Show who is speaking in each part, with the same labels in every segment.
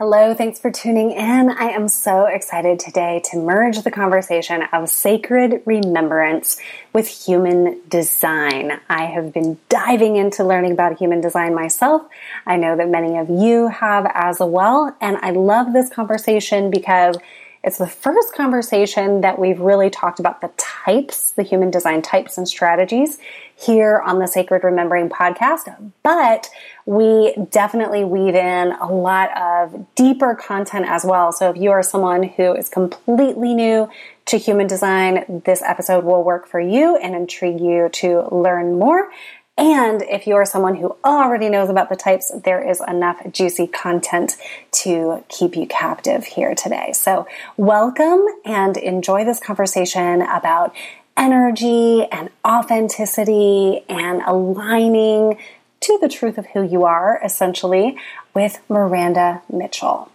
Speaker 1: Hello, thanks for tuning in. I am so excited today to merge the conversation of sacred remembrance with human design. I have been diving into learning about human design myself. I know that many of you have as well, and I love this conversation because it's the first conversation that we've really talked about the types, the human design types and strategies here on the Sacred Remembering podcast, but we definitely weave in a lot of deeper content as well. So if you are someone who is completely new to human design, this episode will work for you and intrigue you to learn more. And if you are someone who already knows about the types, there is enough juicy content to keep you captive here today. So welcome and enjoy this conversation about energy and authenticity and aligning to the truth of who you are, essentially, with Miranda Mitchell.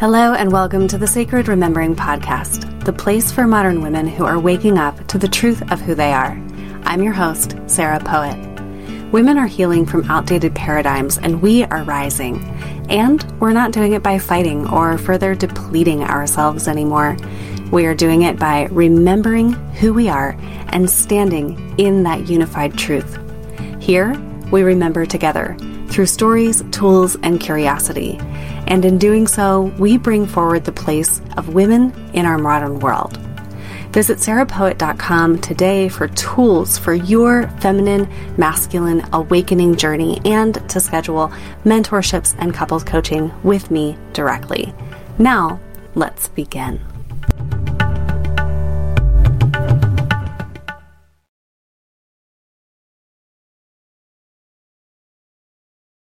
Speaker 1: Hello, and welcome to the Sacred Remembering Podcast, the place for modern women who are waking up to the truth of who they are. I'm your host, Sarah Poet. Women are healing from outdated paradigms, and we are rising. And we're not doing it by fighting or further depleting ourselves anymore. We are doing it by remembering who we are and standing in that unified truth. Here, we remember together through stories, tools, and curiosity. And in doing so, we bring forward the place of women in our modern world. Visit sarahpoet.com today for tools for your feminine, masculine awakening journey and to schedule mentorships and couples coaching with me directly. Now, let's begin.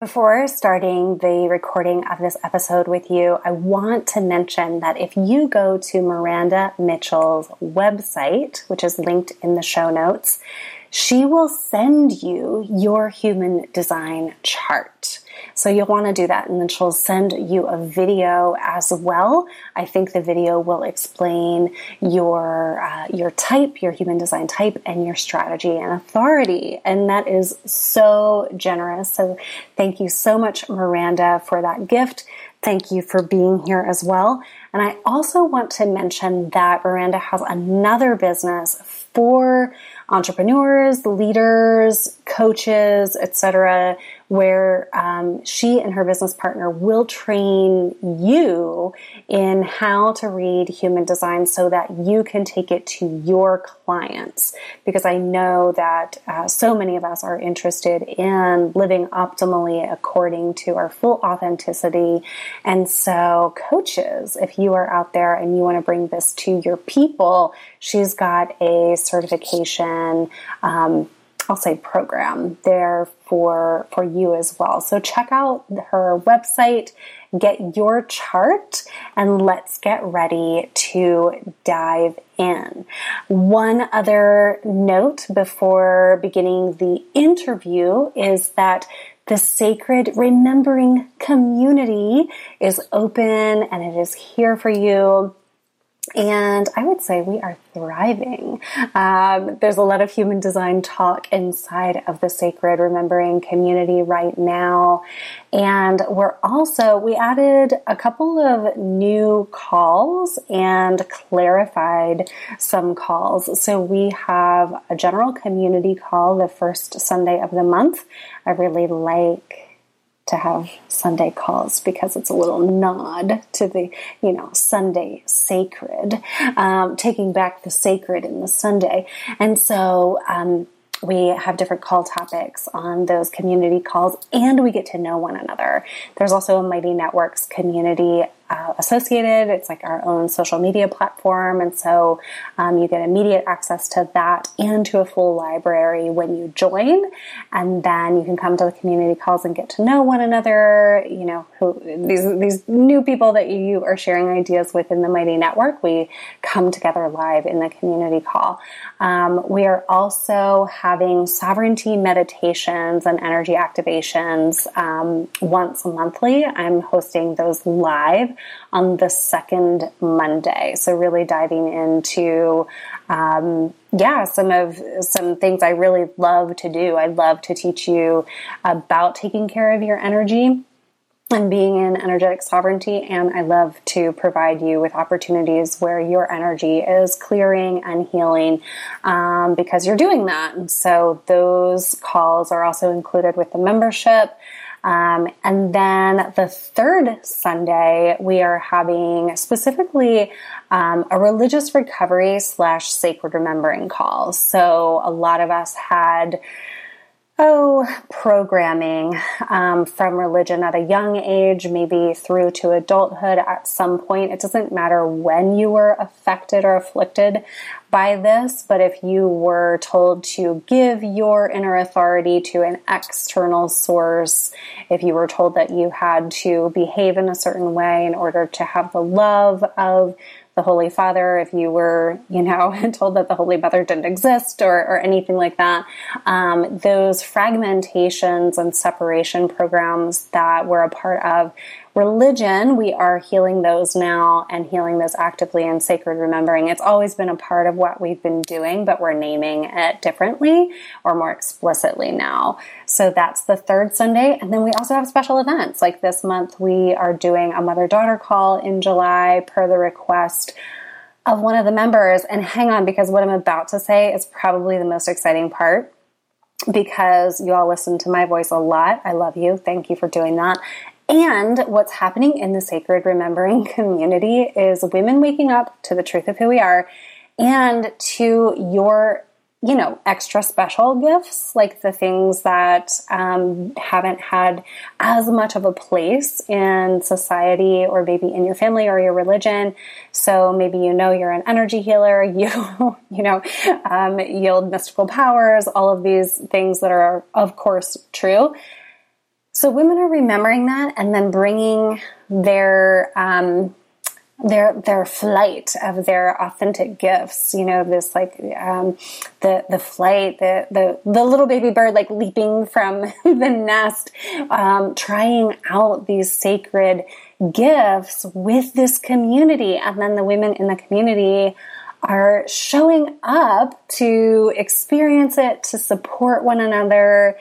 Speaker 1: Before starting the recording of this episode with you, I want to mention that if you go to Miranda Mitchell's website, which is linked in the show notes, she will send you your human design chart. So you'll want to do that and then she'll send you a video as well. I think the video will explain your uh, your type, your human design type and your strategy and authority. And that is so generous. So thank you so much Miranda for that gift. Thank you for being here as well. And I also want to mention that Miranda has another business for entrepreneurs, leaders, coaches, etc., where um, she and her business partner will train you in how to read human design so that you can take it to your clients. Because I know that uh, so many of us are interested in living optimally according to our full authenticity. And so, coaches, if you are out there and you want to bring this to your people, she's got a certification. Um, I'll program there for for you as well. So check out her website, get your chart, and let's get ready to dive in. One other note before beginning the interview is that the Sacred Remembering community is open and it is here for you and I would say we are thriving. Um, there's a lot of human design talk inside of the Sacred Remembering community right now. And we're also, we added a couple of new calls and clarified some calls. So we have a general community call the first Sunday of the month. I really like to have Sunday calls because it's a little nod to the, you know, Sunday sacred, um, taking back the sacred in the Sunday. And so, um, we have different call topics on those community calls and we get to know one another. There's also a Mighty Networks community uh, associated. It's like our own social media platform. And so um, you get immediate access to that and to a full library when you join. And then you can come to the community calls and get to know one another. You know, who these, these new people that you are sharing ideas with in the Mighty Network. We come together live in the community call. Um, we are also having sovereignty meditations and energy activations um, once monthly. I'm hosting those live on the second Monday. So, really diving into um, yeah, some of some things I really love to do. I love to teach you about taking care of your energy and being in energetic sovereignty. And I love to provide you with opportunities where your energy is clearing and healing um, because you're doing that. And so those calls are also included with the membership. Um, and then the third Sunday, we are having specifically um, a religious recovery slash sacred remembering call. So a lot of us had oh, programming um, from religion at a young age, maybe through to adulthood at some point. It doesn't matter when you were affected or afflicted by this, but if you were told to give your inner authority to an external source, if you were told that you had to behave in a certain way in order to have the love of the Holy Father, if you were, you know, told that the Holy Mother didn't exist or, or anything like that. Um, those fragmentations and separation programs that we're a part of religion, we are healing those now and healing those actively in sacred remembering. It's always been a part of what we've been doing, but we're naming it differently or more explicitly now. So that's the third Sunday. And then we also have special events. Like this month, we are doing a mother daughter call in July per the request of one of the members. And hang on, because what I'm about to say is probably the most exciting part because you all listen to my voice a lot. I love you. Thank you for doing that. And what's happening in the sacred remembering community is women waking up to the truth of who we are and to your you know, extra special gifts, like the things that um, haven't had as much of a place in society or maybe in your family or your religion. So maybe you know you're an energy healer, you, you know, um, yield mystical powers, all of these things that are, of course, true. So women are remembering that and then bringing their um, their their flight of their authentic gifts. You know, this like um, the the flight, the the the little baby bird like leaping from the nest, um, trying out these sacred gifts with this community, and then the women in the community are showing up to experience it, to support one another,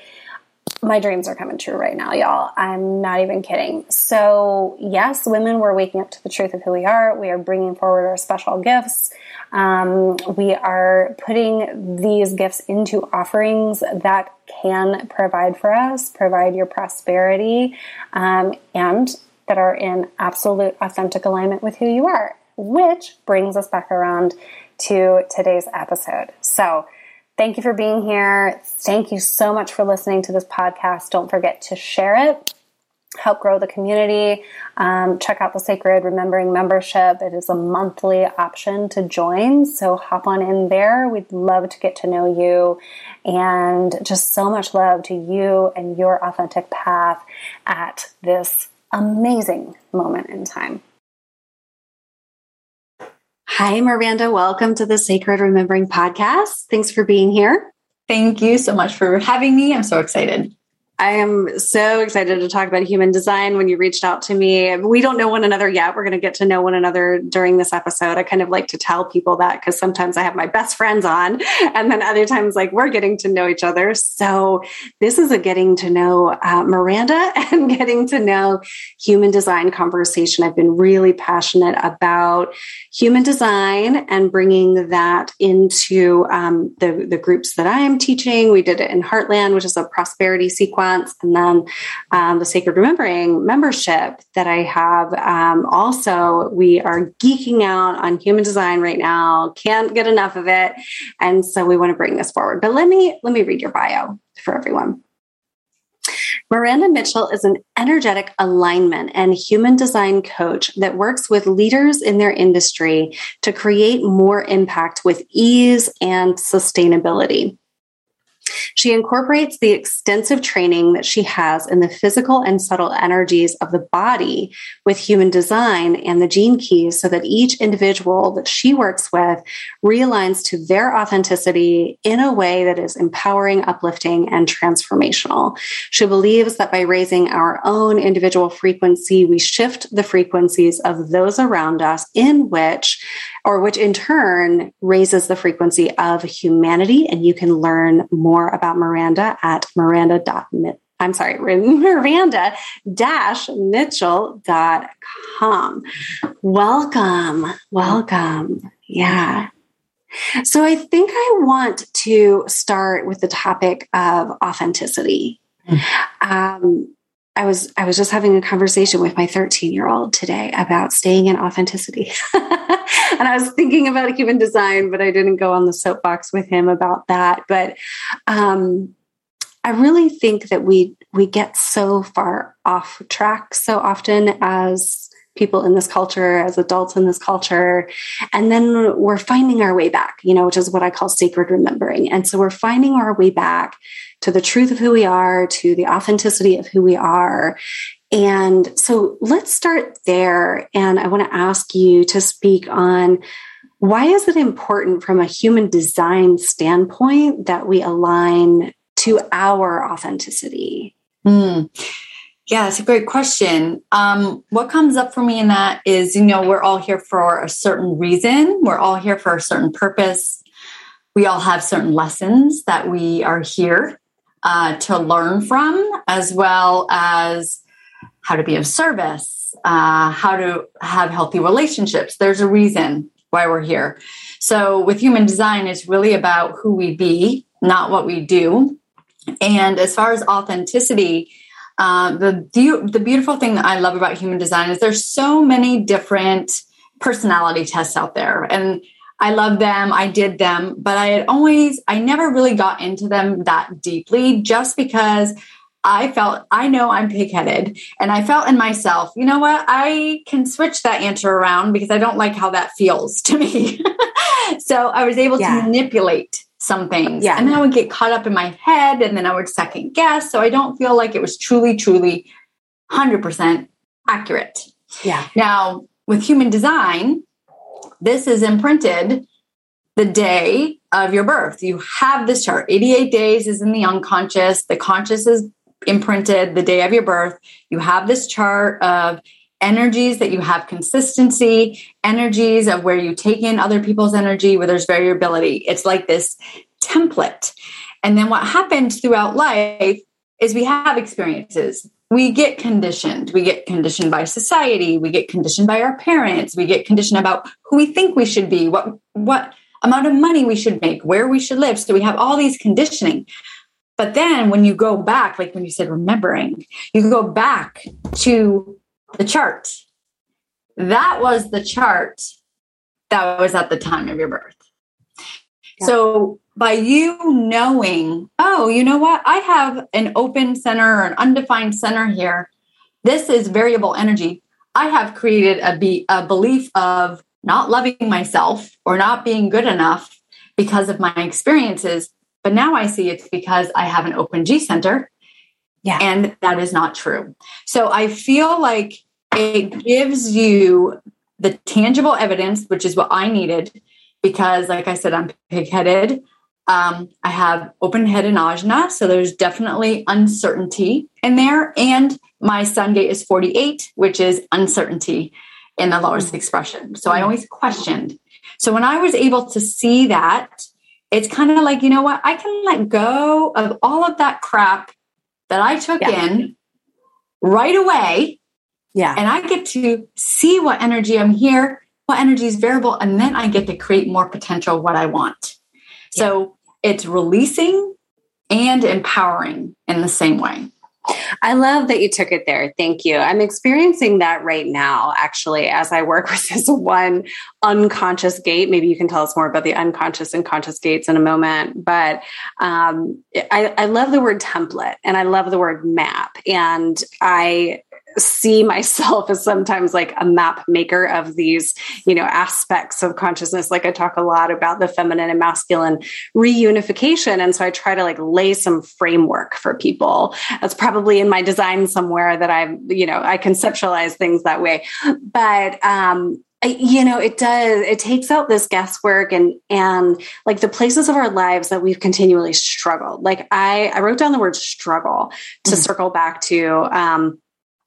Speaker 1: my dreams are coming true right now, y'all. I'm not even kidding. So, yes, women, we're waking up to the truth of who we are. We are bringing forward our special gifts. Um, we are putting these gifts into offerings that can provide for us, provide your prosperity, um, and that are in absolute authentic alignment with who you are, which brings us back around to today's episode. So, Thank you for being here. Thank you so much for listening to this podcast. Don't forget to share it. Help grow the community. Um, check out the Sacred Remembering membership. It is a monthly option to join. So hop on in there. We'd love to get to know you. And just so much love to you and your authentic path at this amazing moment in time. Hi, Miranda. Welcome to the Sacred Remembering podcast. Thanks for being here.
Speaker 2: Thank you so much for having me. I'm so excited.
Speaker 1: I am so excited to talk about human design when you reached out to me. We don't know one another yet. We're going to get to know one another during this episode. I kind of like to tell people that because sometimes I have my best friends on, and then other times, like, we're getting to know each other. So, this is a getting to know uh, Miranda and getting to know human design conversation. I've been really passionate about human design and bringing that into um, the, the groups that I am teaching. We did it in Heartland, which is a prosperity sequence and then um, the Sacred Remembering membership that I have. Um, also, we are geeking out on human design right now. Can't get enough of it, and so we want to bring this forward. But let me let me read your bio for everyone. Miranda Mitchell is an energetic alignment and human design coach that works with leaders in their industry to create more impact with ease and sustainability. She incorporates the extensive training that she has in the physical and subtle energies of the body with human design and the gene keys so that each individual that she works with realigns to their authenticity in a way that is empowering, uplifting, and transformational. She believes that by raising our own individual frequency, we shift the frequencies of those around us in which or which in turn raises the frequency of humanity. And you can learn more about Miranda at miranda.mit. I'm sorry, Miranda Mitchell.com. Welcome. Welcome. Yeah. So I think I want to start with the topic of authenticity. Mm-hmm. Um, I was I was just having a conversation with my 13 year old today about staying in authenticity, and I was thinking about human design, but I didn't go on the soapbox with him about that. But um, I really think that we we get so far off track so often as people in this culture, as adults in this culture. And then we're finding our way back, you know, which is what I call sacred remembering. And so we're finding our way back to the truth of who we are, to the authenticity of who we are. And so let's start there. And I want to ask you to speak on why is it important from a human design standpoint that we align to our authenticity?
Speaker 2: Mm. Yeah, it's a great question. Um, what comes up for me in that is, you know, we're all here for a certain reason. We're all here for a certain purpose. We all have certain lessons that we are here uh, to learn from, as well as how to be of service, uh, how to have healthy relationships. There's a reason why we're here. So, with human design, it's really about who we be, not what we do. And as far as authenticity, uh, the the beautiful thing that I love about human design is there's so many different personality tests out there, and I love them. I did them, but I had always, I never really got into them that deeply just because I felt, I know I'm pigheaded and I felt in myself, you know what? I can switch that answer around because I don't like how that feels to me. so I was able yeah. to manipulate some things. Yeah. And then I would get caught up in my head and then I would second guess. So I don't feel like it was truly, truly 100% accurate.
Speaker 1: Yeah.
Speaker 2: Now, with human design, this is imprinted the day of your birth. You have this chart. 88 days is in the unconscious, the conscious is imprinted the day of your birth. You have this chart of energies that you have consistency, energies of where you take in other people's energy, where there's variability. It's like this template. And then what happens throughout life is we have experiences we get conditioned. We get conditioned by society. We get conditioned by our parents. We get conditioned about who we think we should be, what what amount of money we should make, where we should live. So we have all these conditioning. But then when you go back, like when you said remembering, you go back to the chart. That was the chart that was at the time of your birth. Yeah. So by you knowing, oh, you know what? I have an open center or an undefined center here. This is variable energy. I have created a, be- a belief of not loving myself or not being good enough because of my experiences. But now I see it's because I have an open G center. Yeah. And that is not true. So I feel like it gives you the tangible evidence, which is what I needed because, like I said, I'm pigheaded. Um, I have open head and ajna, so there's definitely uncertainty in there. And my sun gate is 48, which is uncertainty in the lowest mm-hmm. expression. So I mm. always questioned. So when I was able to see that, it's kind of like, you know what? I can let go of all of that crap that I took yeah. in right away.
Speaker 1: Yeah.
Speaker 2: And I get to see what energy I'm here, what energy is variable, and then I get to create more potential what I want. So it's releasing and empowering in the same way.
Speaker 1: I love that you took it there. Thank you. I'm experiencing that right now, actually, as I work with this one unconscious gate. Maybe you can tell us more about the unconscious and conscious gates in a moment. But um, I, I love the word template and I love the word map. And I see myself as sometimes like a map maker of these, you know, aspects of consciousness. Like I talk a lot about the feminine and masculine reunification. And so I try to like lay some framework for people. That's probably in my design somewhere that I, you know, I conceptualize things that way. But, um, you know it does it takes out this guesswork and and like the places of our lives that we've continually struggled like i i wrote down the word struggle to mm-hmm. circle back to um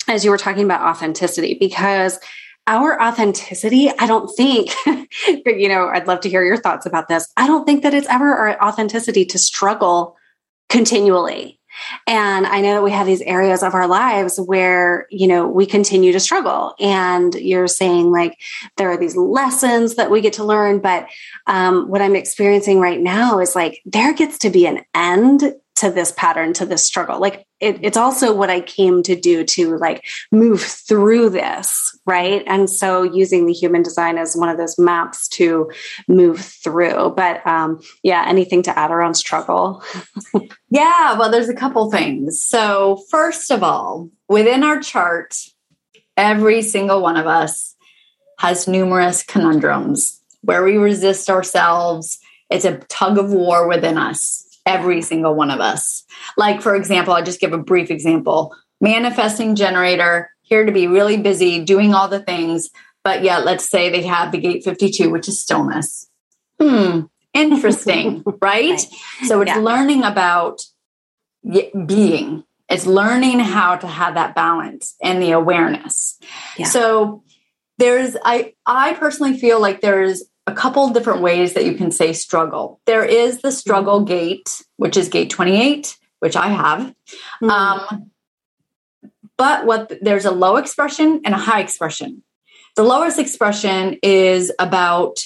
Speaker 1: as you were talking about authenticity because our authenticity i don't think you know i'd love to hear your thoughts about this i don't think that it's ever our authenticity to struggle continually and I know that we have these areas of our lives where, you know, we continue to struggle. And you're saying like there are these lessons that we get to learn. But um, what I'm experiencing right now is like there gets to be an end to this pattern, to this struggle. Like it, it's also what I came to do to like move through this, right? And so using the human design as one of those maps to move through. But um, yeah, anything to add around struggle?
Speaker 2: yeah, well, there's a couple things. So first of all, within our chart, every single one of us has numerous conundrums where we resist ourselves. It's a tug of war within us every single one of us. Like, for example, I'll just give a brief example manifesting generator, here to be really busy doing all the things. But yet, let's say they have the gate 52, which is stillness. Hmm, interesting, right? right? So it's yeah. learning about being, it's learning how to have that balance and the awareness. Yeah. So there's, I, I personally feel like there's a couple different ways that you can say struggle. There is the struggle mm-hmm. gate, which is gate 28, which I have. Mm-hmm. Um, but what there's a low expression and a high expression. The lowest expression is about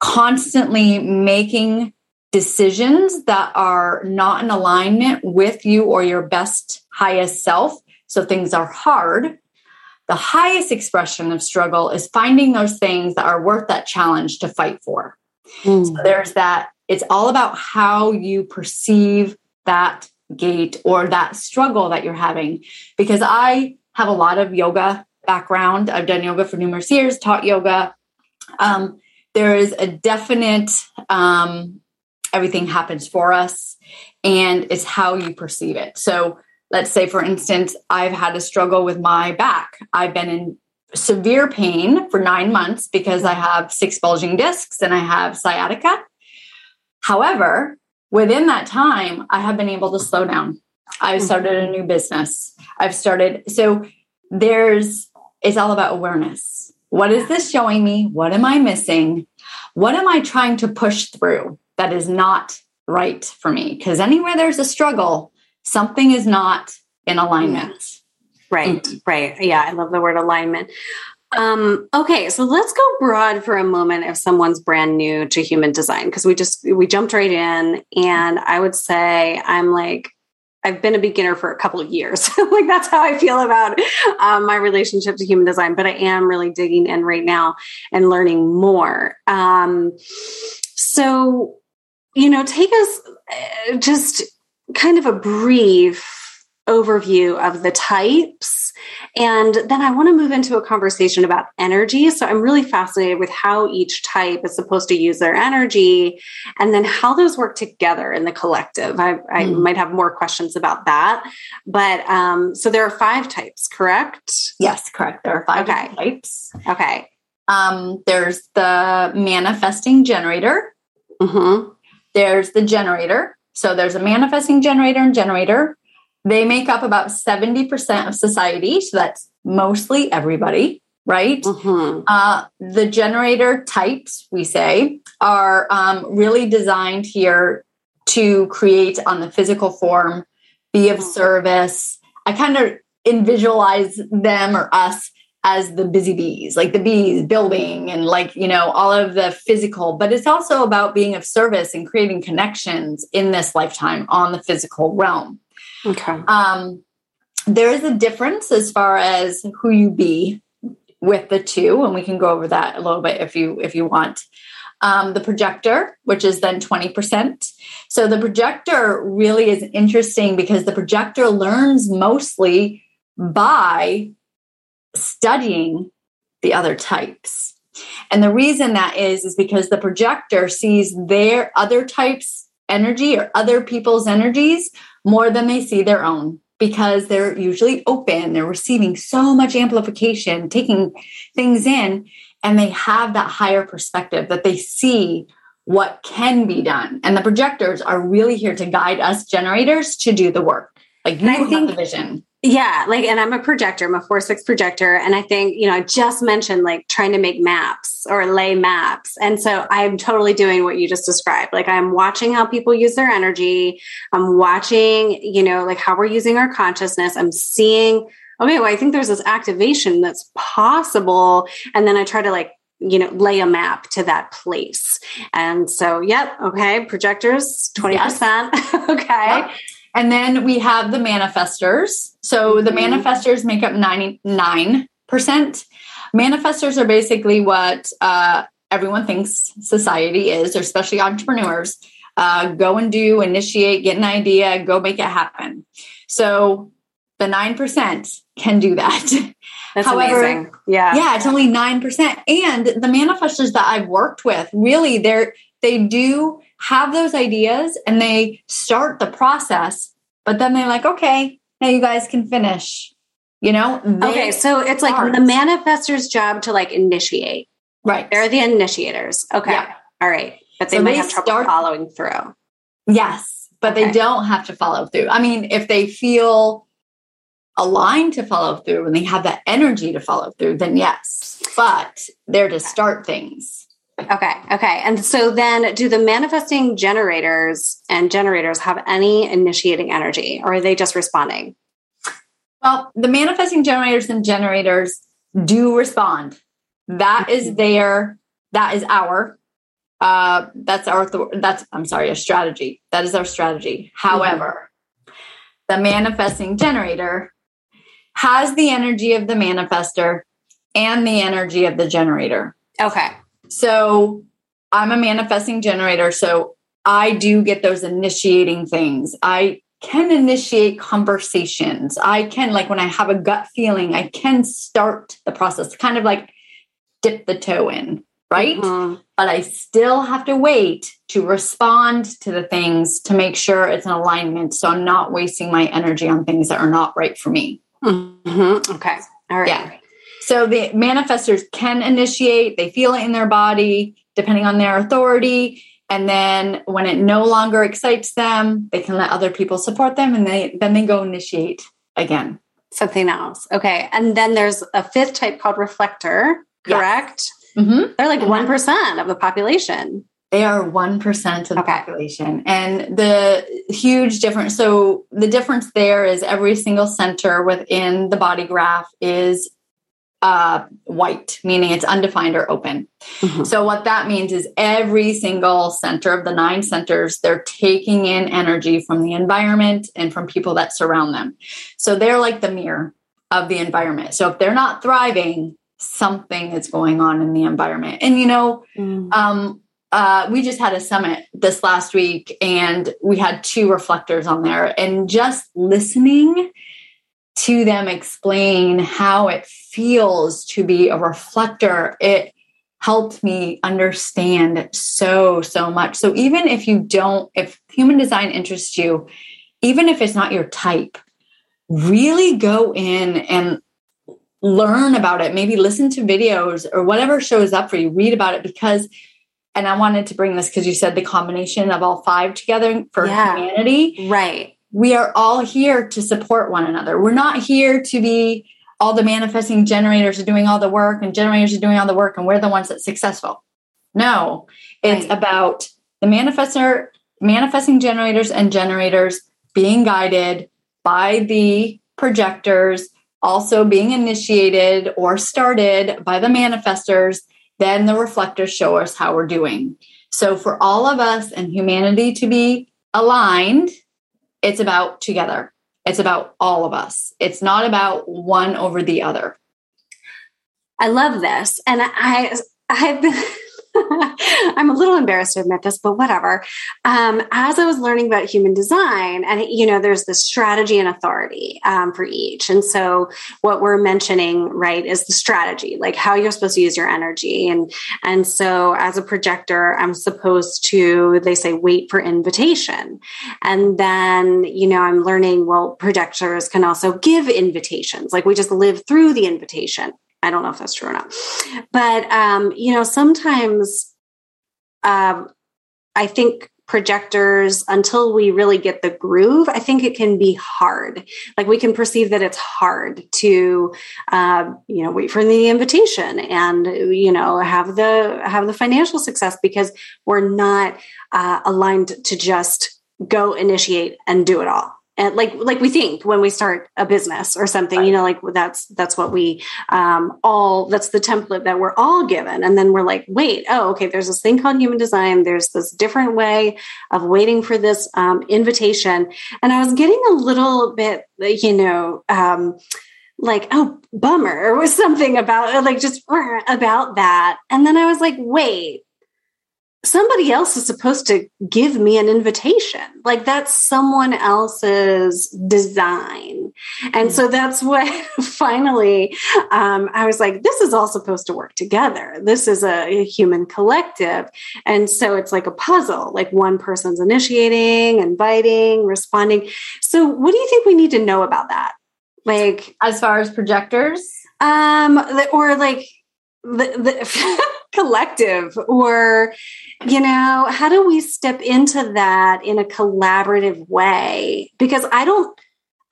Speaker 2: constantly making decisions that are not in alignment with you or your best, highest self. So things are hard the highest expression of struggle is finding those things that are worth that challenge to fight for. Mm. So there's that, it's all about how you perceive that gate or that struggle that you're having. Because I have a lot of yoga background, I've done yoga for numerous years, taught yoga. Um, there is a definite, um, everything happens for us, and it's how you perceive it. So let's say for instance i've had a struggle with my back. I've been in severe pain for nine months because i have six bulging discs and i have sciatica. However within that time i have been able to slow down. I've mm-hmm. started a new business. I've started so there's it's all about awareness. What is this showing me? What am i missing? What am i trying to push through that is not right for me? Because anywhere there's a struggle something is not in alignment.
Speaker 1: Right, mm-hmm. right. Yeah, I love the word alignment. Um, okay, so let's go broad for a moment if someone's brand new to human design because we just we jumped right in and I would say I'm like I've been a beginner for a couple of years. like that's how I feel about um, my relationship to human design, but I am really digging in right now and learning more. Um, so, you know, take us uh, just kind of a brief overview of the types. And then I want to move into a conversation about energy. So I'm really fascinated with how each type is supposed to use their energy and then how those work together in the collective. I, I mm. might have more questions about that. But um, so there are five types, correct?
Speaker 2: Yes, correct. There are five
Speaker 1: okay.
Speaker 2: types.
Speaker 1: Okay.
Speaker 2: Um, there's the manifesting generator. Mm-hmm. There's the generator. So there's a manifesting generator and generator. They make up about 70% of society. So that's mostly everybody, right? Mm-hmm. Uh, the generator types, we say, are um, really designed here to create on the physical form, be of mm-hmm. service. I kind of visualize them or us as the busy bees, like the bees building and like, you know, all of the physical, but it's also about being of service and creating connections in this lifetime on the physical realm.
Speaker 1: Okay.
Speaker 2: Um, there is a difference as far as who you be with the two, and we can go over that a little bit if you if you want. Um, the projector, which is then 20%. So the projector really is interesting because the projector learns mostly by studying the other types. And the reason that is, is because the projector sees their other types energy or other people's energies more than they see their own because they're usually open, they're receiving so much amplification, taking things in, and they have that higher perspective that they see what can be done. And the projectors are really here to guide us generators to do the work. Like you have think, the vision.
Speaker 1: Yeah, like, and I'm a projector, I'm a four six projector. And I think, you know, I just mentioned like trying to make maps or lay maps. And so I'm totally doing what you just described. Like, I'm watching how people use their energy. I'm watching, you know, like how we're using our consciousness. I'm seeing, okay, well, I think there's this activation that's possible. And then I try to like, you know, lay a map to that place. And so, yep, okay, projectors, 20%. Yes. okay. Yep.
Speaker 2: And then we have the manifestors. So the mm-hmm. manifestors make up 99%. Manifestors are basically what uh, everyone thinks society is, especially entrepreneurs. Uh, go and do, initiate, get an idea, go make it happen. So the 9% can do that.
Speaker 1: That's However, amazing. Yeah.
Speaker 2: Yeah, it's only 9%. And the manifestors that I've worked with, really, they're they do have those ideas and they start the process, but then they're like, okay, now you guys can finish. You know?
Speaker 1: Okay, so it's start. like the manifestor's job to like initiate.
Speaker 2: Right.
Speaker 1: They're the initiators. Okay. Yeah. All right. But they so might they have trouble start, following through.
Speaker 2: Yes, but okay. they don't have to follow through. I mean, if they feel aligned to follow through and they have that energy to follow through, then yes. But they're to start things.
Speaker 1: Okay. Okay. And so then do the manifesting generators and generators have any initiating energy or are they just responding?
Speaker 2: Well, the manifesting generators and generators do respond. That is mm-hmm. their, that is our, uh, that's our, that's, I'm sorry, a strategy. That is our strategy. However, mm-hmm. the manifesting generator has the energy of the manifestor and the energy of the generator.
Speaker 1: Okay.
Speaker 2: So I'm a manifesting generator. So I do get those initiating things. I can initiate conversations. I can, like, when I have a gut feeling, I can start the process, kind of like dip the toe in, right? Mm-hmm. But I still have to wait to respond to the things to make sure it's in alignment. So I'm not wasting my energy on things that are not right for me.
Speaker 1: Mm-hmm. Okay. All right.
Speaker 2: Yeah. So the manifestors can initiate, they feel it in their body, depending on their authority. And then when it no longer excites them, they can let other people support them and they then they go initiate again.
Speaker 1: Something else. Okay. And then there's a fifth type called reflector, correct?
Speaker 2: Yes. Mm-hmm.
Speaker 1: They're like one mm-hmm. of the population.
Speaker 2: They are 1% of the okay. population. And the huge difference so the difference there is every single center within the body graph is uh, white, meaning it's undefined or open. Mm-hmm. So, what that means is every single center of the nine centers, they're taking in energy from the environment and from people that surround them. So, they're like the mirror of the environment. So, if they're not thriving, something is going on in the environment. And, you know, mm. um, uh, we just had a summit this last week and we had two reflectors on there, and just listening to them explain how it feels to be a reflector, it helped me understand so, so much. So even if you don't, if human design interests you, even if it's not your type, really go in and learn about it. Maybe listen to videos or whatever shows up for you, read about it because and I wanted to bring this because you said the combination of all five together for yeah, humanity.
Speaker 1: Right
Speaker 2: we are all here to support one another. We're not here to be all the manifesting generators are doing all the work and generators are doing all the work and we're the ones that's successful. No, it's right. about the manifestor, manifesting generators and generators being guided by the projectors, also being initiated or started by the manifestors. Then the reflectors show us how we're doing. So for all of us and humanity to be aligned it's about together. It's about all of us. It's not about one over the other.
Speaker 1: I love this. And I I've been I'm a little embarrassed to admit this, but whatever. Um, as I was learning about human design, and you know, there's the strategy and authority um, for each. And so, what we're mentioning, right, is the strategy, like how you're supposed to use your energy. And and so, as a projector, I'm supposed to, they say, wait for invitation. And then, you know, I'm learning. Well, projectors can also give invitations. Like we just live through the invitation. I don't know if that's true or not. But, um, you know, sometimes um, I think projectors until we really get the groove i think it can be hard like we can perceive that it's hard to uh, you know wait for the invitation and you know have the have the financial success because we're not uh, aligned to just go initiate and do it all and like like we think when we start a business or something right. you know like that's that's what we um, all that's the template that we're all given. And then we're like wait oh okay there's this thing called human design. There's this different way of waiting for this um, invitation. And i was getting a little bit you know um, like oh bummer or something about like just about that. And then i was like wait somebody else is supposed to give me an invitation. Like that's someone else's design. And so that's what finally um, I was like, this is all supposed to work together. This is a, a, human collective. And so it's like a puzzle, like one person's initiating, inviting, responding. So what do you think we need to know about that? Like,
Speaker 2: as far as projectors?
Speaker 1: Um, or like, the, the collective or you know how do we step into that in a collaborative way because i don't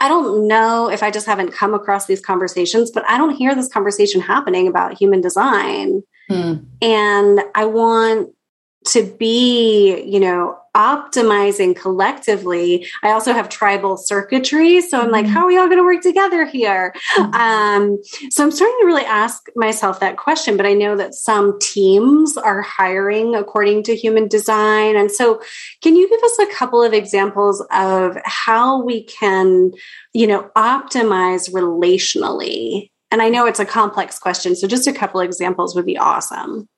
Speaker 1: i don't know if i just haven't come across these conversations but i don't hear this conversation happening about human design hmm. and i want to be you know optimizing collectively. I also have tribal circuitry. So I'm like, mm-hmm. how are we all going to work together here? Mm-hmm. Um, so I'm starting to really ask myself that question, but I know that some teams are hiring according to human design. And so can you give us a couple of examples of how we can, you know, optimize relationally? And I know it's a complex question. So just a couple examples would be awesome.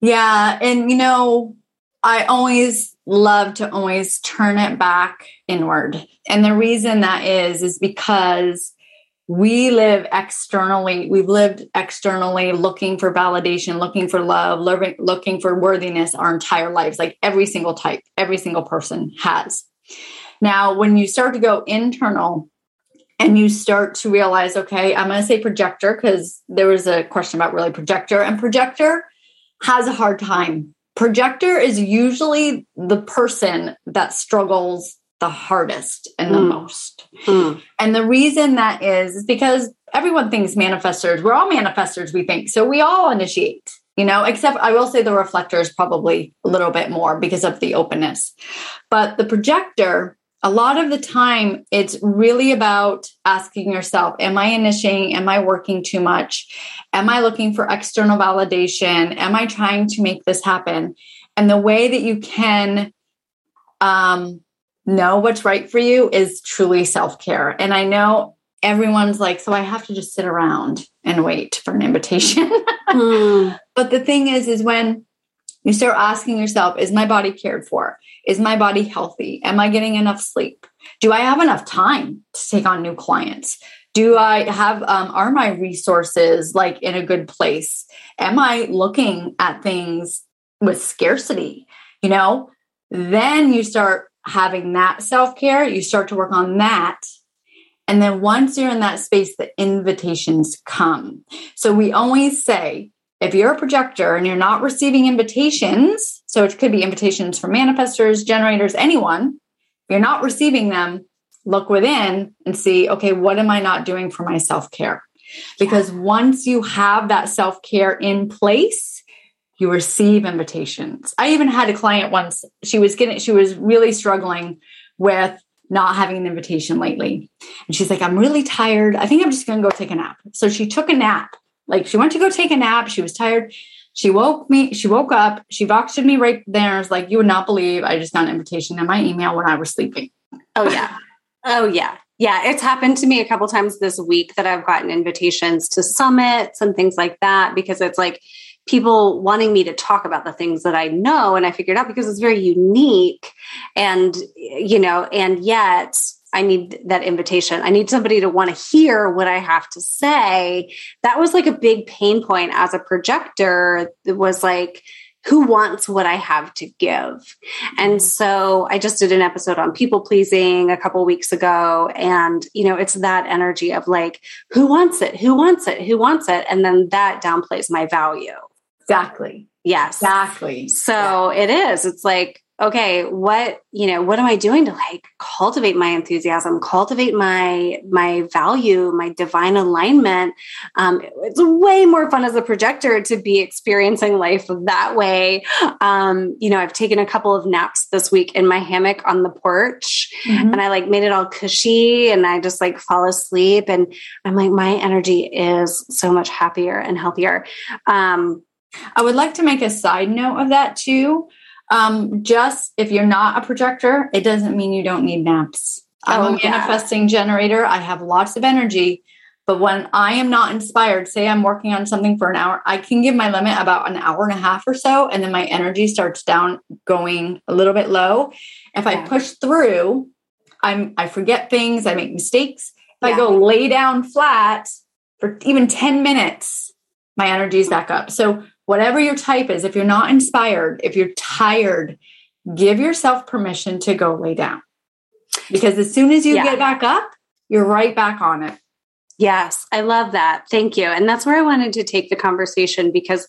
Speaker 2: Yeah. And, you know, I always love to always turn it back inward. And the reason that is, is because we live externally, we've lived externally looking for validation, looking for love, looking, for worthiness our entire lives, like every single type, every single person has. Now, when you start to go internal and you start to realize, okay, I'm going to say projector because there was a question about really projector, and projector has a hard time projector is usually the person that struggles the hardest and the mm. most. Mm. And the reason that is, is because everyone thinks manifestors, we're all manifestors, we think. So we all initiate, you know, except I will say the reflector is probably a little bit more because of the openness. But the projector, a lot of the time it's really about asking yourself am i initiating? Am i working too much? Am i looking for external validation? Am i trying to make this happen? And the way that you can um, know what's right for you is truly self-care. And i know everyone's like so i have to just sit around and wait for an invitation. Mm. but the thing is is when you start asking yourself is my body cared for is my body healthy? Am I getting enough sleep? Do I have enough time to take on new clients? Do I have, um, are my resources like in a good place? Am I looking at things with scarcity? You know, then you start having that self care, you start to work on that. And then once you're in that space, the invitations come. So we always say, if you're a projector and you're not receiving invitations, so it could be invitations from manifestors, generators, anyone, if you're not receiving them, look within and see, okay, what am I not doing for my self care? Because once you have that self care in place, you receive invitations. I even had a client once, she was getting, she was really struggling with not having an invitation lately. And she's like, I'm really tired. I think I'm just going to go take a nap. So she took a nap like she went to go take a nap. She was tired. She woke me, she woke up, she voxed me right there. I was like, you would not believe I just got an invitation in my email when I was sleeping.
Speaker 1: Oh yeah. oh yeah. Yeah, it's happened to me a couple times this week that I've gotten invitations to summits and things like that because it's like people wanting me to talk about the things that I know and I figured out because it's very unique and you know and yet I need that invitation. I need somebody to want to hear what I have to say. That was like a big pain point as a projector. It was like who wants what I have to give? And mm-hmm. so I just did an episode on people pleasing a couple weeks ago. And, you know, it's that energy of like, who wants it? Who wants it? Who wants it? And then that downplays my value.
Speaker 2: Exactly.
Speaker 1: Yes.
Speaker 2: Exactly.
Speaker 1: So yeah. it is. It's like, okay, what, you know, what am I doing to like cultivate my enthusiasm, cultivate my my value, my divine alignment? Um, it's way more fun as a projector to be experiencing life that way. Um, you know, I've taken a couple of naps this week in my hammock on the porch mm-hmm. and I like made it all cushy and I just like fall asleep and I'm like, my energy is so much happier and healthier. Um,
Speaker 2: I would like to make a side note of that too. Um, just if you're not a projector, it doesn't mean you don't need naps. I'm oh, a manifesting yeah. generator. I have lots of energy. But when I am not inspired, say I'm working on something for an hour, I can give my limit about an hour and a half or so, and then my energy starts down going a little bit low. If yeah. I push through, I'm I forget things, I make mistakes. If yeah. I go lay down flat for even 10 minutes, my energy is back up. So whatever your type is, if you're not inspired, if you're tired, give yourself permission to go lay down. Because as soon as you yeah. get back up, you're right back on it.
Speaker 1: Yes, I love that. Thank you. And that's where I wanted to take the conversation because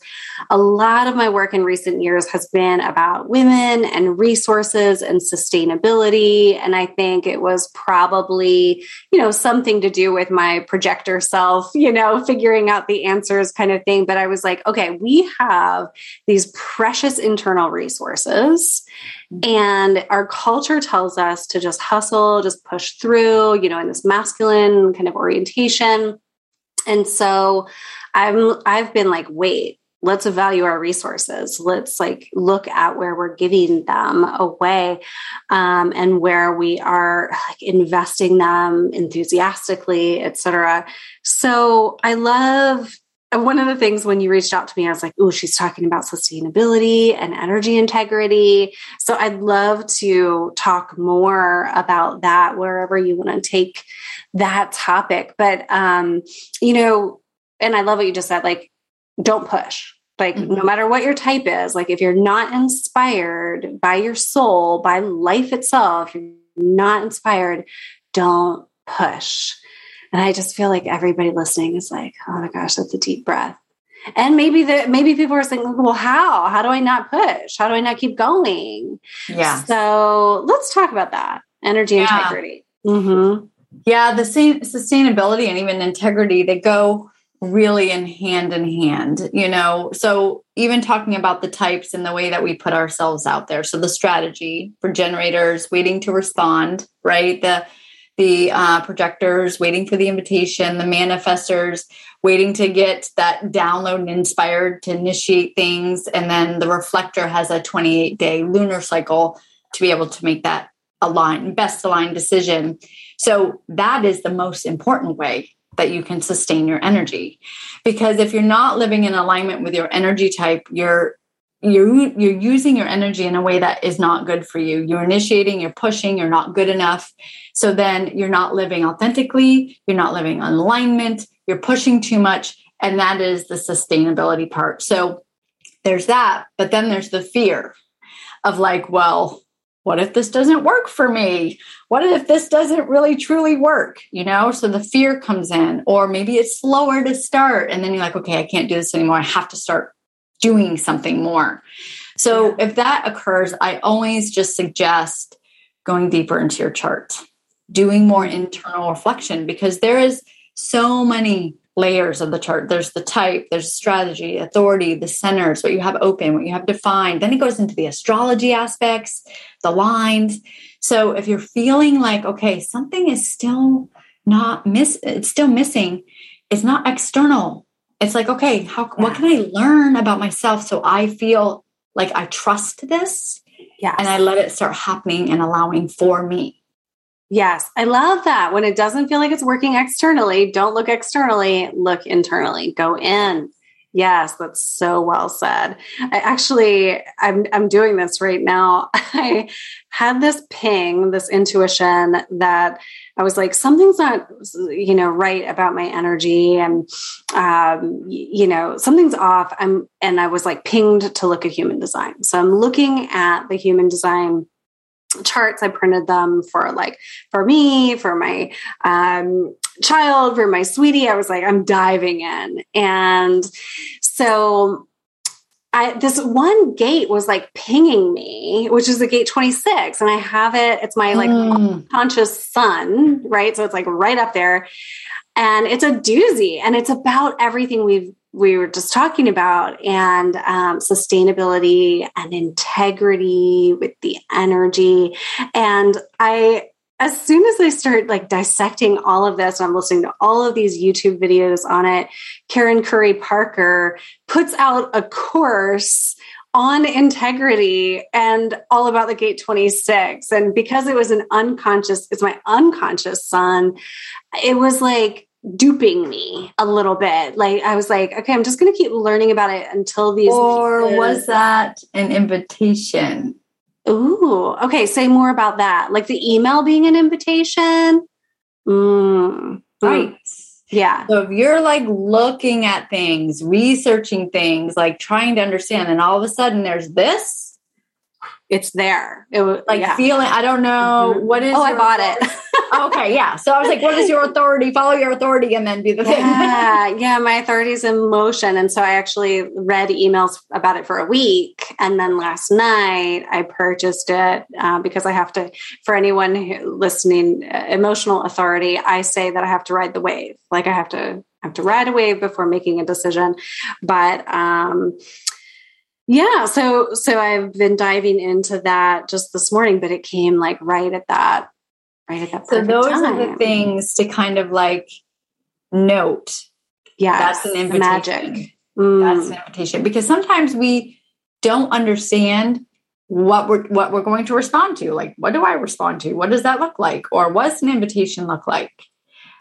Speaker 1: a lot of my work in recent years has been about women and resources and sustainability. And I think it was probably, you know, something to do with my projector self, you know, figuring out the answers kind of thing. But I was like, okay, we have these precious internal resources and our culture tells us to just hustle, just push through, you know, in this masculine kind of orientation. And so I'm I've been like, wait, let's evaluate our resources. Let's like look at where we're giving them away um, and where we are like investing them enthusiastically, et cetera. So I love and one of the things when you reached out to me, I was like, oh, she's talking about sustainability and energy integrity. So I'd love to talk more about that wherever you want to take that topic. But, um, you know, and I love what you just said, like, don't push. Like, mm-hmm. no matter what your type is, like, if you're not inspired by your soul, by life itself, you're not inspired, don't push and I just feel like everybody listening is like, oh my gosh, that's a deep breath. And maybe the maybe people are saying, well, how? How do I not push? How do I not keep going?
Speaker 2: Yeah.
Speaker 1: So let's talk about that energy yeah. integrity.
Speaker 2: Mm-hmm. Yeah, the same sustainability and even integrity they go really in hand in hand. You know, so even talking about the types and the way that we put ourselves out there. So the strategy for generators, waiting to respond, right? The the uh, projectors waiting for the invitation, the manifestors waiting to get that download and inspired to initiate things. And then the reflector has a 28 day lunar cycle to be able to make that align, best aligned decision. So that is the most important way that you can sustain your energy. Because if you're not living in alignment with your energy type, you're you're you're using your energy in a way that is not good for you you're initiating you're pushing you're not good enough so then you're not living authentically you're not living on alignment you're pushing too much and that is the sustainability part. So there's that but then there's the fear of like well what if this doesn't work for me? What if this doesn't really truly work you know? So the fear comes in or maybe it's slower to start and then you're like okay i can't do this anymore i have to start doing something more. So if that occurs, I always just suggest going deeper into your chart, doing more internal reflection because there is so many layers of the chart. There's the type, there's strategy, authority, the centers, what you have open, what you have defined. Then it goes into the astrology aspects, the lines. So if you're feeling like, okay, something is still not miss, it's still missing, it's not external it's like okay how what can i learn about myself so i feel like i trust this yeah and i let it start happening and allowing for me
Speaker 1: yes i love that when it doesn't feel like it's working externally don't look externally look internally go in Yes, that's so well said. I actually I'm I'm doing this right now. I had this ping, this intuition that I was like something's not you know right about my energy and um you know something's off. I'm and I was like pinged to look at human design. So I'm looking at the human design charts i printed them for like for me for my um child, for my sweetie. I was like, I'm diving in. And so I, this one gate was like pinging me, which is the gate 26. And I have it, it's my like mm. conscious sun, right? So it's like right up there. And it's a doozy and it's about everything we've we were just talking about and um, sustainability and integrity with the energy and i as soon as I start like dissecting all of this, and I'm listening to all of these YouTube videos on it. Karen Curry Parker puts out a course on integrity and all about the gate 26. And because it was an unconscious, it's my unconscious sun it was like duping me a little bit. Like I was like, okay, I'm just going to keep learning about it until these.
Speaker 2: Or was that an invitation?
Speaker 1: Ooh, okay. Say more about that. Like the email being an invitation.
Speaker 2: Mm, right.
Speaker 1: Yeah.
Speaker 2: So if you're like looking at things, researching things, like trying to understand, and all of a sudden there's this,
Speaker 1: it's there. It was
Speaker 2: like yeah. feeling. I don't know mm-hmm. what is.
Speaker 1: Oh, I bought it.
Speaker 2: okay, yeah. So I was like, what is your authority? Follow your authority and then do the thing.
Speaker 1: Yeah, yeah, my authority is in motion. And so I actually read emails about it for a week. And then last night I purchased it uh, because I have to, for anyone listening, uh, emotional authority, I say that I have to ride the wave. Like I have to, I have to ride a wave before making a decision. But, um, yeah so so i've been diving into that just this morning but it came like right at that right at that
Speaker 2: so those time. are the things to kind of like note.
Speaker 1: Yeah
Speaker 2: that's an invitation. magic. Mm. that's an invitation. Because sometimes we don't understand what we're what we're going to respond to. Like what do i respond to? What does that look like? Or what's an invitation look like?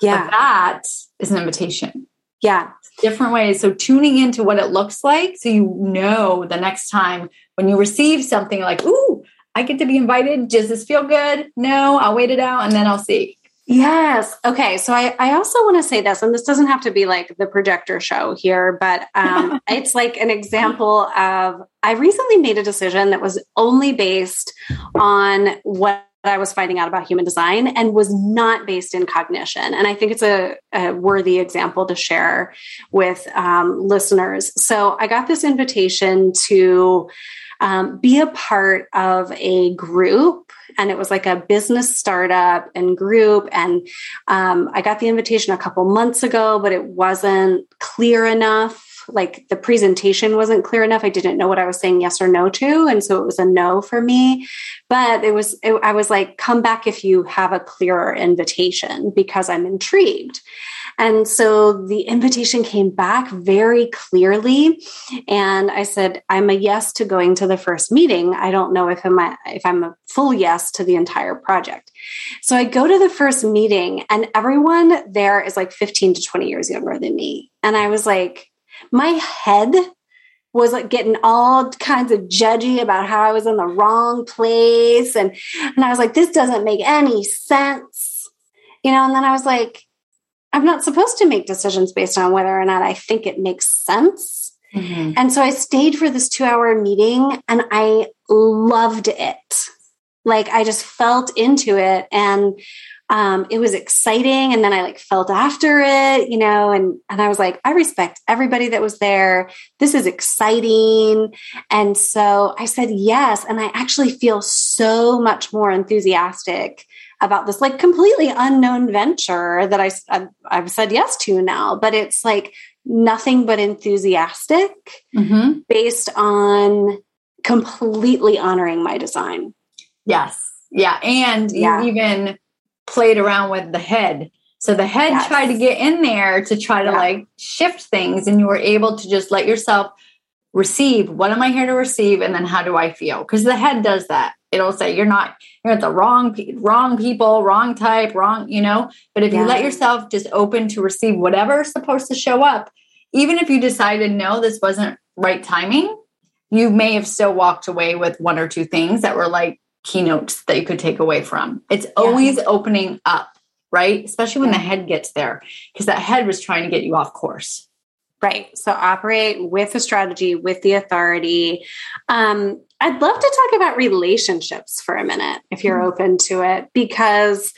Speaker 1: Yeah.
Speaker 2: but that is an invitation
Speaker 1: yeah
Speaker 2: different ways so tuning into what it looks like so you know the next time when you receive something like ooh I get to be invited. Does this feel good? No, I'll wait it out and then I'll see.
Speaker 1: Yes. Okay. So I, I also want to say this, and this doesn't have to be like the projector show here, but um, it's like an example of I recently made a decision that was only based on what I was finding out about human design and was not based in cognition. And I think it's a, a worthy example to share with um, listeners. So I got this invitation to um, be a part of a group and it was like a business startup and group and um, i got the invitation a couple months ago but it wasn't clear enough like the presentation wasn't clear enough i didn't know what i was saying yes or no to and so it was a no for me but it was it, i was like come back if you have a clearer invitation because i'm intrigued and so the invitation came back very clearly. And I said, I'm a yes to going to the first meeting. I don't know if I'm a, if I'm a full yes to the entire project. So I go to the first meeting and everyone there is like 15 to 20 years younger than me. And I was like, my head was like getting all kinds of judgy about how I was in the wrong place. And, and I was like, this doesn't make any sense. You know, and then I was like, I'm not supposed to make decisions based on whether or not I think it makes sense. Mm-hmm. And so I stayed for this two hour meeting and I loved it. Like I just felt into it and um, it was exciting. And then I like felt after it, you know, and, and I was like, I respect everybody that was there. This is exciting. And so I said yes. And I actually feel so much more enthusiastic about this like completely unknown venture that I, I've, I've said yes to now, but it's like nothing but enthusiastic mm-hmm. based on completely honoring my design.
Speaker 2: Yes. Yeah. And yeah. even played around with the head. So the head yes. tried to get in there to try to yeah. like shift things, and you were able to just let yourself receive what am I here to receive, and then how do I feel? Because the head does that it'll say you're not you're at the wrong wrong people wrong type wrong you know but if yeah. you let yourself just open to receive whatever's supposed to show up even if you decided no, this wasn't right timing, you may have still walked away with one or two things that were like keynotes that you could take away from. It's yeah. always opening up, right? Especially when yeah. the head gets there, because that head was trying to get you off course.
Speaker 1: Right. So operate with the strategy, with the authority. Um, I'd love to talk about relationships for a minute, if you're mm-hmm. open to it, because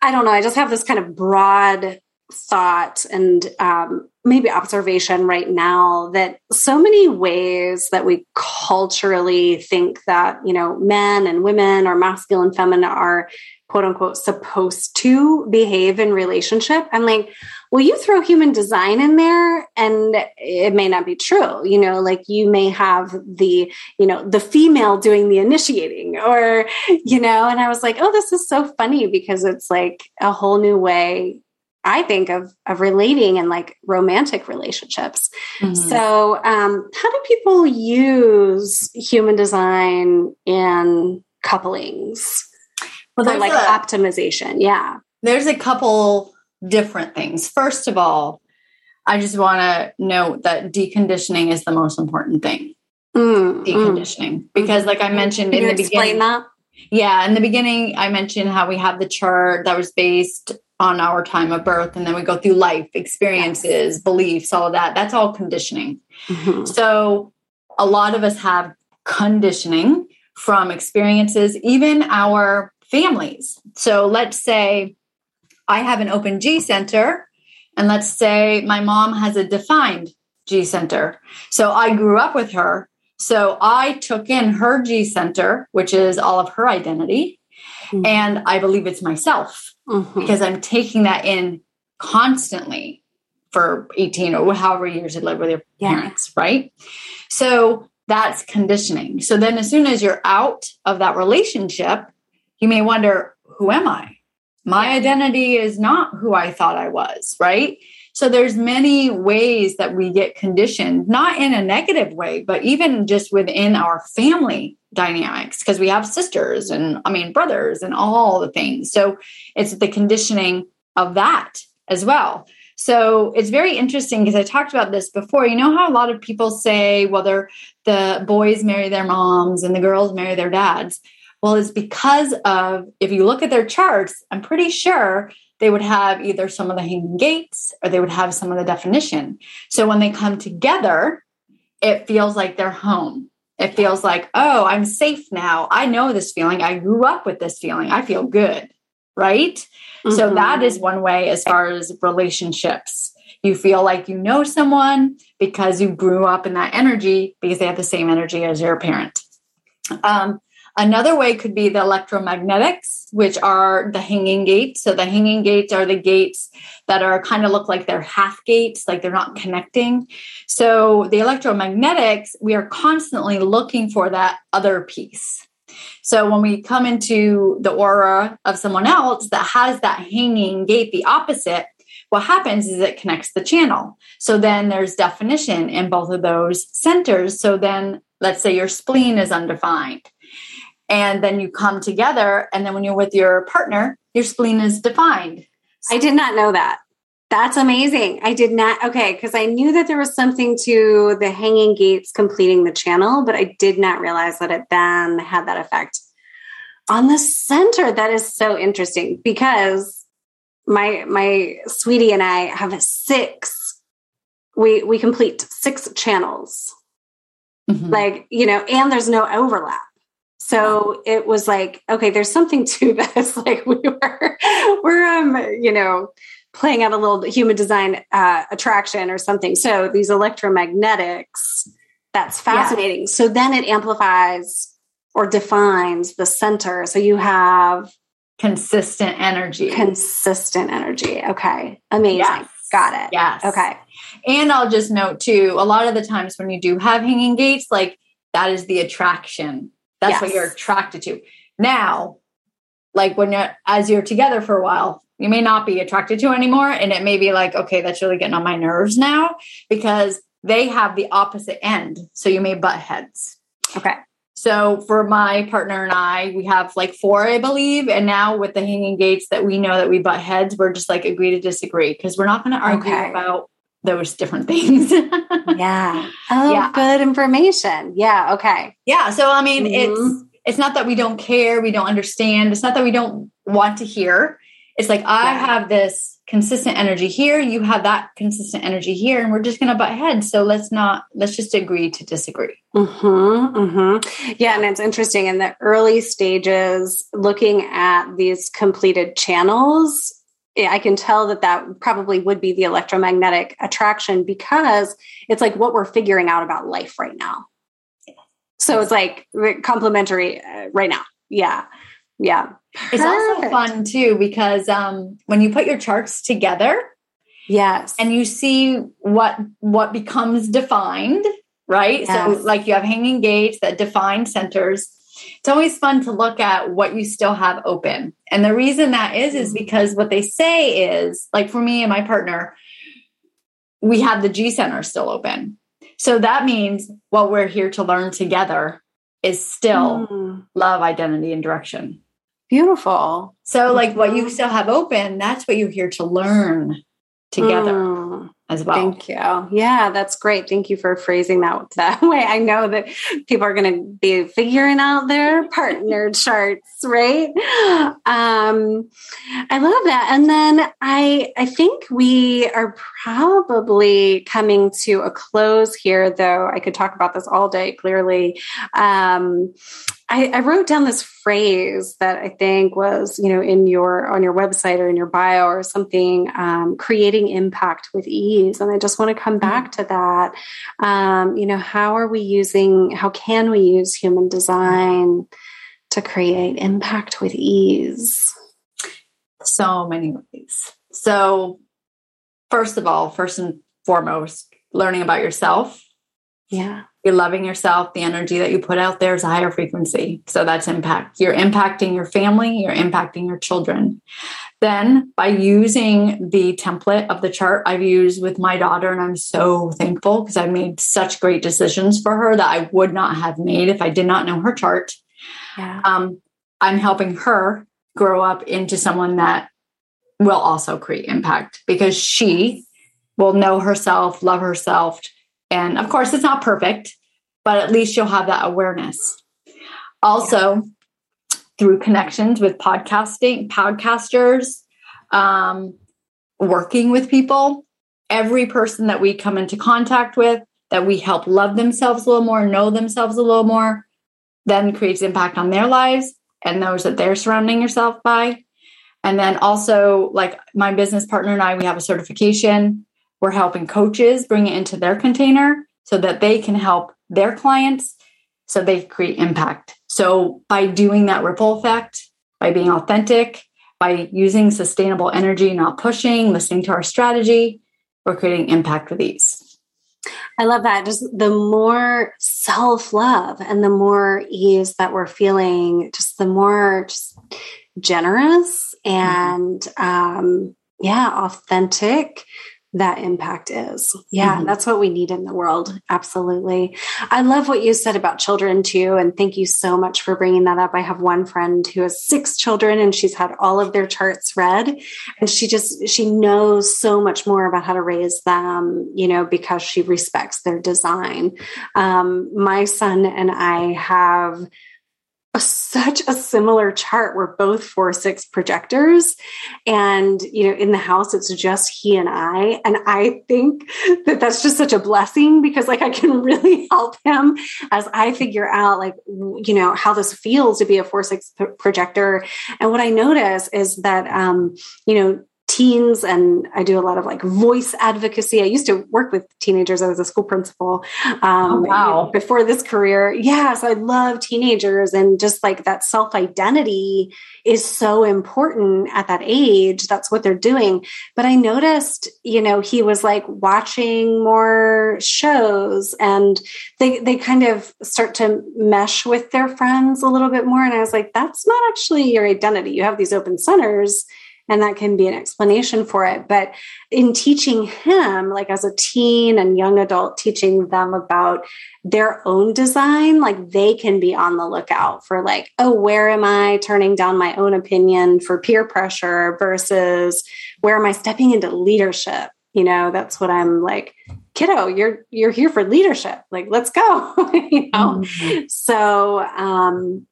Speaker 1: I don't know. I just have this kind of broad thought and um, maybe observation right now that so many ways that we culturally think that you know men and women or masculine feminine are quote unquote supposed to behave in relationship. I'm like well you throw human design in there and it may not be true. You know like you may have the you know the female doing the initiating or you know and i was like oh this is so funny because it's like a whole new way I think of of relating and like romantic relationships. Mm-hmm. So, um, how do people use human design in couplings well, for like a, optimization? Yeah,
Speaker 2: there's a couple different things. First of all, I just want to note that deconditioning is the most important thing. Mm, deconditioning, mm. because, like I mentioned Can in the beginning, that? Yeah, in the beginning, I mentioned how we have the chart that was based on our time of birth and then we go through life experiences beliefs all of that. That's all conditioning. Mm-hmm. so a lot of us have conditioning from experiences even our families. So let's say i have an open g center and let's say my mom has a defined g center. So i grew up with her. So i took in her g center which is all of her identity mm-hmm. and i believe it's myself mm-hmm. because I'm taking that in constantly for 18 or however years you live with your yeah. parents, right? So that's conditioning. So then as soon as you're out of that relationship, you may wonder, who am I? My yeah. identity is not who I thought I was, right? So there's many ways that we get conditioned, not in a negative way, but even just within our family dynamics, because we have sisters and I mean brothers and all the things. So it's the conditioning of that as well. So it's very interesting because I talked about this before. You know how a lot of people say, well, the boys marry their moms and the girls marry their dads. Well, it's because of if you look at their charts, I'm pretty sure they would have either some of the hanging gates or they would have some of the definition. So when they come together, it feels like they're home. It feels like, oh, I'm safe now. I know this feeling. I grew up with this feeling. I feel good. Right. Mm-hmm. So that is one way as far as relationships. You feel like you know someone because you grew up in that energy because they have the same energy as your parent. Um, Another way could be the electromagnetics, which are the hanging gates. So the hanging gates are the gates that are kind of look like they're half gates, like they're not connecting. So the electromagnetics, we are constantly looking for that other piece. So when we come into the aura of someone else that has that hanging gate, the opposite, what happens is it connects the channel. So then there's definition in both of those centers. So then let's say your spleen is undefined and then you come together and then when you're with your partner your spleen is defined.
Speaker 1: I did not know that. That's amazing. I did not okay because i knew that there was something to the hanging gates completing the channel but i did not realize that it then had that effect on the center. That is so interesting because my my sweetie and i have six we we complete six channels. Mm-hmm. like you know and there's no overlap so it was like, okay, there's something to this. Like we were, we're, um, you know, playing out a little human design uh, attraction or something. So these electromagnetics, that's fascinating. Yeah. So then it amplifies or defines the center. So you have
Speaker 2: consistent energy.
Speaker 1: Consistent energy. Okay. Amazing. Yes. Got it.
Speaker 2: Yes.
Speaker 1: Okay.
Speaker 2: And I'll just note too, a lot of the times when you do have hanging gates, like that is the attraction that's yes. what you're attracted to. Now, like when you're as you're together for a while, you may not be attracted to anymore. And it may be like, okay, that's really getting on my nerves now because they have the opposite end. So you may butt heads.
Speaker 1: Okay.
Speaker 2: So for my partner and I, we have like four, I believe. And now with the hanging gates that we know that we butt heads, we're just like agree to disagree because we're not going to argue okay. about those different things.
Speaker 1: yeah. Oh, yeah. good information. Yeah. Okay.
Speaker 2: Yeah. So, I mean, mm-hmm. it's, it's not that we don't care, we don't understand. It's not that we don't want to hear. It's like, I have this consistent energy here, you have that consistent energy here, and we're just going to butt heads. So let's not, let's just agree to disagree.
Speaker 1: Mm-hmm, mm-hmm. Yeah. And it's interesting in the early stages, looking at these completed channels, I can tell that that probably would be the electromagnetic attraction because it's like what we're figuring out about life right now. So it's like complementary uh, right now. Yeah. Yeah.
Speaker 2: Perfect. It's also fun too because um, when you put your charts together,
Speaker 1: yes,
Speaker 2: and you see what what becomes defined, right? Yes. So like you have hanging gates that define centers. It's always fun to look at what you still have open. And the reason that is is because what they say is like for me and my partner, we have the G center still open. So that means what we're here to learn together is still mm. love, identity, and direction.
Speaker 1: Beautiful.
Speaker 2: So, like what you mm-hmm. still have open, that's what you're here to learn together. Mm as well.
Speaker 1: Thank you. Yeah, that's great. Thank you for phrasing that that way. I know that people are going to be figuring out their partner charts, right? Um, I love that. And then I I think we are probably coming to a close here, though. I could talk about this all day. Clearly, um, I, I, wrote down this phrase that I think was, you know, in your on your website or in your bio or something, um, creating impact with ease. And I just want to come back mm-hmm. to that. Um, you know, how are we using? How can we use human design to create impact with ease?
Speaker 2: So many ways. So, first of all, first and foremost, learning about yourself.
Speaker 1: Yeah
Speaker 2: you're loving yourself. The energy that you put out there is a higher frequency. So that's impact. You're impacting your family, you're impacting your children. Then, by using the template of the chart I've used with my daughter, and I'm so thankful because I made such great decisions for her that I would not have made if I did not know her chart. Yeah. Um, I'm helping her grow up into someone that will also create impact because she will know herself, love herself, and of course, it's not perfect, but at least you'll have that awareness. Also, yeah. through connections with podcasting, podcasters, um, working with people, every person that we come into contact with, that we help love themselves a little more, know themselves a little more, then creates impact on their lives and those that they're surrounding yourself by. And then also, like my business partner and I, we have a certification we're helping coaches bring it into their container so that they can help their clients so they create impact. So by doing that ripple effect, by being authentic, by using sustainable energy, not pushing, listening to our strategy, we're creating impact with ease.
Speaker 1: I love that. Just the more self love and the more ease that we're feeling, just the more just generous and, mm-hmm. um, yeah, authentic that impact is. Yeah, mm-hmm. that's what we need in the world. Absolutely. I love what you said about children too. And thank you so much for bringing that up. I have one friend who has six children and she's had all of their charts read. And she just, she knows so much more about how to raise them, you know, because she respects their design. Um, my son and I have a, such a similar chart. We're both four six projectors, and you know, in the house, it's just he and I. And I think that that's just such a blessing because, like, I can really help him as I figure out, like, you know, how this feels to be a four six projector. And what I notice is that, um, you know, teens and I do a lot of like voice advocacy. I used to work with teenagers. I was a school principal um, oh, wow. before this career. Yeah, so I love teenagers and just like that self identity is so important at that age. That's what they're doing. But I noticed, you know, he was like watching more shows and they they kind of start to mesh with their friends a little bit more. And I was like, that's not actually your identity. You have these open centers and that can be an explanation for it but in teaching him like as a teen and young adult teaching them about their own design like they can be on the lookout for like oh where am i turning down my own opinion for peer pressure versus where am i stepping into leadership You know, that's what I'm like, kiddo, you're you're here for leadership. Like, let's go. you know. Mm-hmm. So um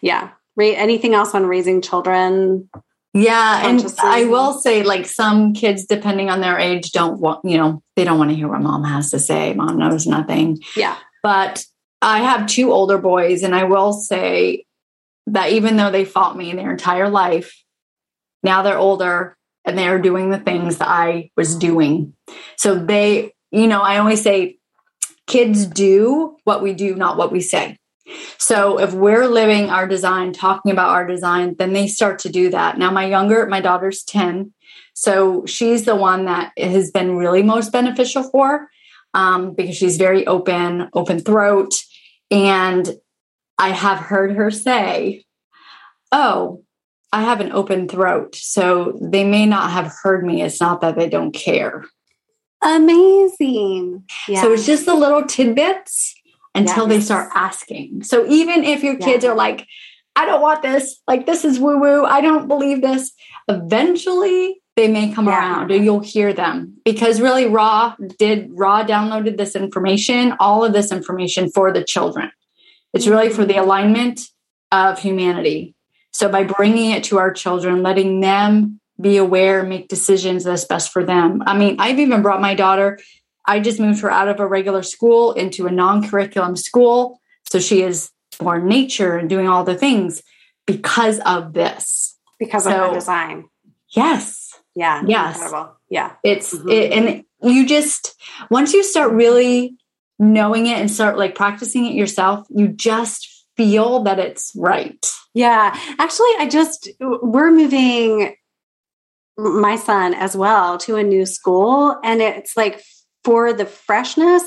Speaker 1: yeah. anything else on raising children?
Speaker 2: Yeah, and I will say, like some kids, depending on their age, don't want you know they don't want to hear what mom has to say. Mom knows nothing.
Speaker 1: Yeah,
Speaker 2: but I have two older boys, and I will say that even though they fought me in their entire life, now they're older and they're doing the things that I was doing. So they, you know, I always say kids do what we do, not what we say. So if we're living our design, talking about our design, then they start to do that. Now, my younger, my daughter's 10. So she's the one that has been really most beneficial for um, because she's very open, open throat. And I have heard her say, Oh, I have an open throat. So they may not have heard me. It's not that they don't care.
Speaker 1: Amazing.
Speaker 2: Yeah. So it's just the little tidbits until yes. they start asking. So even if your kids yeah. are like, I don't want this, like this is woo woo, I don't believe this, eventually they may come yeah. around or you'll hear them because really Ra did Ra downloaded this information all of this information for the children it's really for the mm-hmm. alignment of humanity so by bringing it to our children letting them be aware make decisions that's best for them i mean i've even brought my daughter i just moved her out of a regular school into a non-curriculum school so she is born nature and doing all the things because of this
Speaker 1: because so, of her design
Speaker 2: yes
Speaker 1: yeah.
Speaker 2: Yes.
Speaker 1: Incredible. Yeah.
Speaker 2: It's mm-hmm. it, and you just once you start really knowing it and start like practicing it yourself, you just feel that it's right.
Speaker 1: Yeah. Actually, I just we're moving my son as well to a new school and it's like for the freshness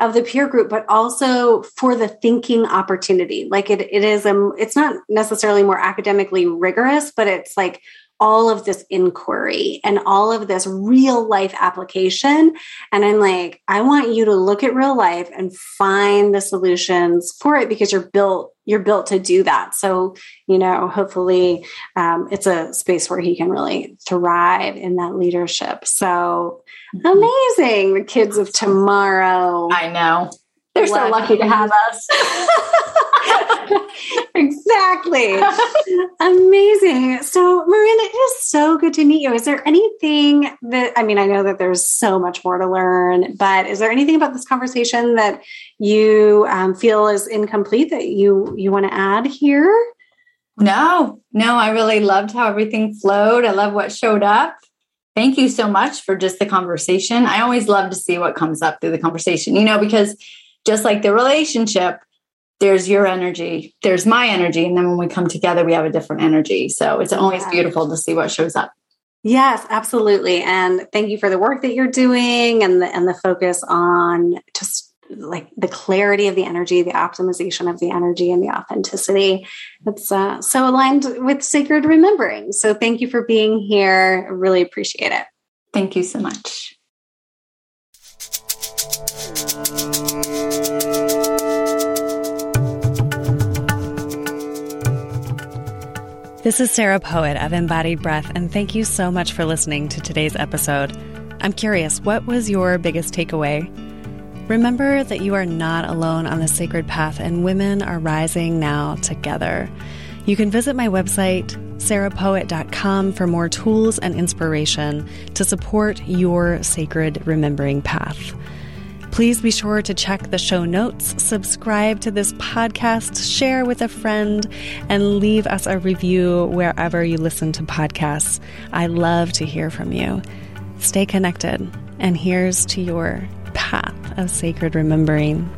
Speaker 1: of the peer group but also for the thinking opportunity like it, it is a it's not necessarily more academically rigorous but it's like all of this inquiry and all of this real life application. And I'm like, I want you to look at real life and find the solutions for it because you're built you're built to do that. So, you know, hopefully um, it's a space where he can really thrive in that leadership. So mm-hmm. amazing. The kids of tomorrow.
Speaker 2: I know. They're so lucky to have us.
Speaker 1: exactly. Amazing. So, Miranda, it is so good to meet you. Is there anything that, I mean, I know that there's so much more to learn, but is there anything about this conversation that you um, feel is incomplete that you, you want to add here?
Speaker 2: No, no, I really loved how everything flowed. I love what showed up. Thank you so much for just the conversation. I always love to see what comes up through the conversation, you know, because just like the relationship, there's your energy, there's my energy. And then when we come together, we have a different energy. So it's always yeah. beautiful to see what shows up.
Speaker 1: Yes, absolutely. And thank you for the work that you're doing and the and the focus on just like the clarity of the energy, the optimization of the energy, and the authenticity. It's uh, so aligned with sacred remembering. So thank you for being here. I really appreciate it.
Speaker 2: Thank you so much.
Speaker 3: This is Sarah Poet of Embodied Breath, and thank you so much for listening to today's episode. I'm curious, what was your biggest takeaway? Remember that you are not alone on the sacred path, and women are rising now together. You can visit my website, sarahpoet.com, for more tools and inspiration to support your sacred remembering path. Please be sure to check the show notes, subscribe to this podcast, share with a friend, and leave us a review wherever you listen to podcasts. I love to hear from you. Stay connected, and here's to your path of sacred remembering.